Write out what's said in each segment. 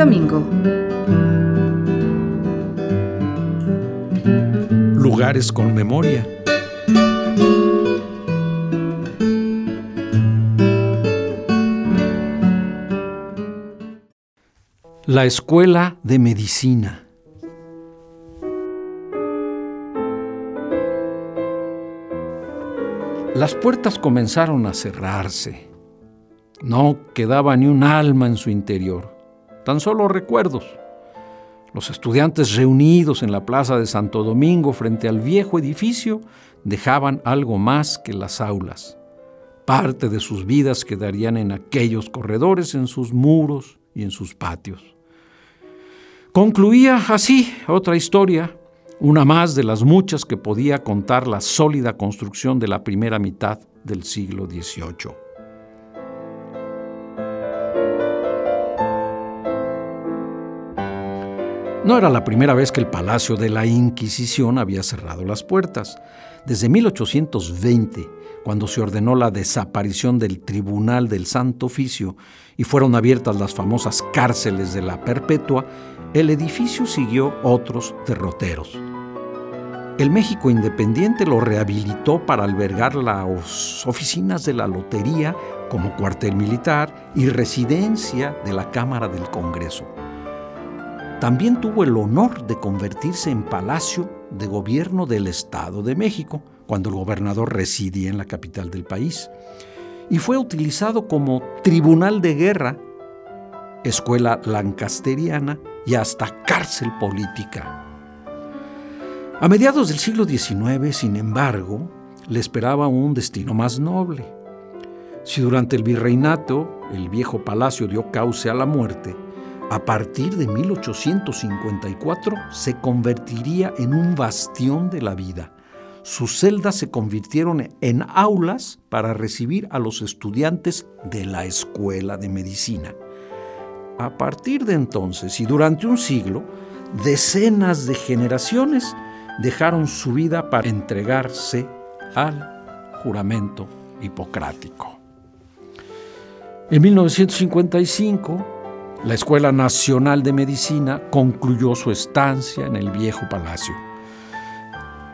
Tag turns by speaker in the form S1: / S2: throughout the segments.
S1: Domingo.
S2: Lugares con memoria. La Escuela de Medicina. Las puertas comenzaron a cerrarse. No quedaba ni un alma en su interior tan solo recuerdos. Los estudiantes reunidos en la plaza de Santo Domingo frente al viejo edificio dejaban algo más que las aulas. Parte de sus vidas quedarían en aquellos corredores, en sus muros y en sus patios. Concluía así otra historia, una más de las muchas que podía contar la sólida construcción de la primera mitad del siglo XVIII. No era la primera vez que el Palacio de la Inquisición había cerrado las puertas. Desde 1820, cuando se ordenó la desaparición del Tribunal del Santo Oficio y fueron abiertas las famosas cárceles de la Perpetua, el edificio siguió otros derroteros. El México Independiente lo rehabilitó para albergar las oficinas de la Lotería como cuartel militar y residencia de la Cámara del Congreso. También tuvo el honor de convertirse en palacio de gobierno del Estado de México, cuando el gobernador residía en la capital del país, y fue utilizado como tribunal de guerra, escuela lancasteriana y hasta cárcel política. A mediados del siglo XIX, sin embargo, le esperaba un destino más noble. Si durante el virreinato el viejo palacio dio cauce a la muerte, a partir de 1854 se convertiría en un bastión de la vida. Sus celdas se convirtieron en aulas para recibir a los estudiantes de la escuela de medicina. A partir de entonces y durante un siglo, decenas de generaciones dejaron su vida para entregarse al juramento hipocrático. En 1955, la Escuela Nacional de Medicina concluyó su estancia en el viejo palacio.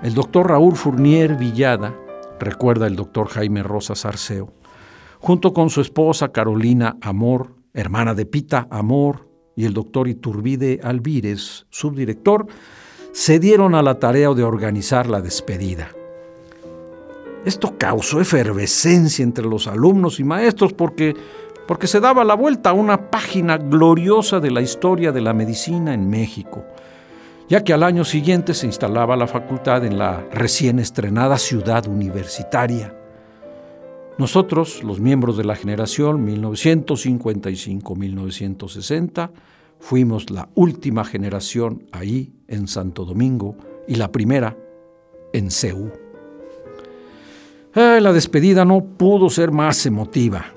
S2: El doctor Raúl Fournier Villada, recuerda el doctor Jaime Rosas Arceo, junto con su esposa Carolina Amor, hermana de Pita Amor, y el doctor Iturbide Alvírez, subdirector, se dieron a la tarea de organizar la despedida. Esto causó efervescencia entre los alumnos y maestros porque porque se daba la vuelta a una página gloriosa de la historia de la medicina en México, ya que al año siguiente se instalaba la facultad en la recién estrenada ciudad universitaria. Nosotros, los miembros de la generación 1955-1960, fuimos la última generación ahí en Santo Domingo y la primera en Ceú. la despedida no pudo ser más emotiva.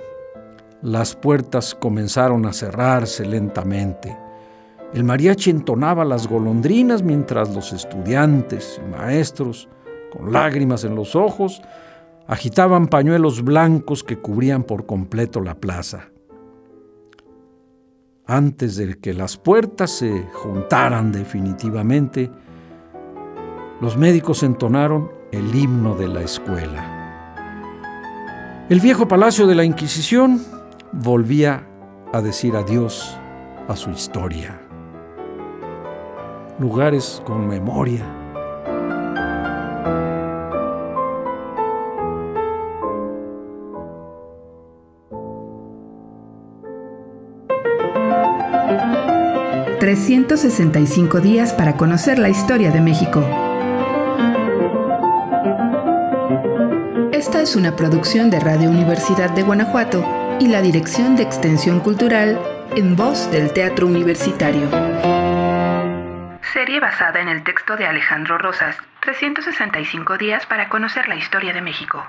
S2: Las puertas comenzaron a cerrarse lentamente. El mariachi entonaba las golondrinas mientras los estudiantes y maestros, con lágrimas en los ojos, agitaban pañuelos blancos que cubrían por completo la plaza. Antes de que las puertas se juntaran definitivamente, los médicos entonaron el himno de la escuela. El viejo palacio de la Inquisición volvía a decir adiós a su historia. Lugares con memoria.
S1: ...365 días para conocer la historia de México. Esta es una producción de Radio Universidad de Guanajuato y la Dirección de Extensión Cultural en voz del Teatro Universitario. Serie basada en el texto de Alejandro Rosas, 365 días para conocer la historia de México.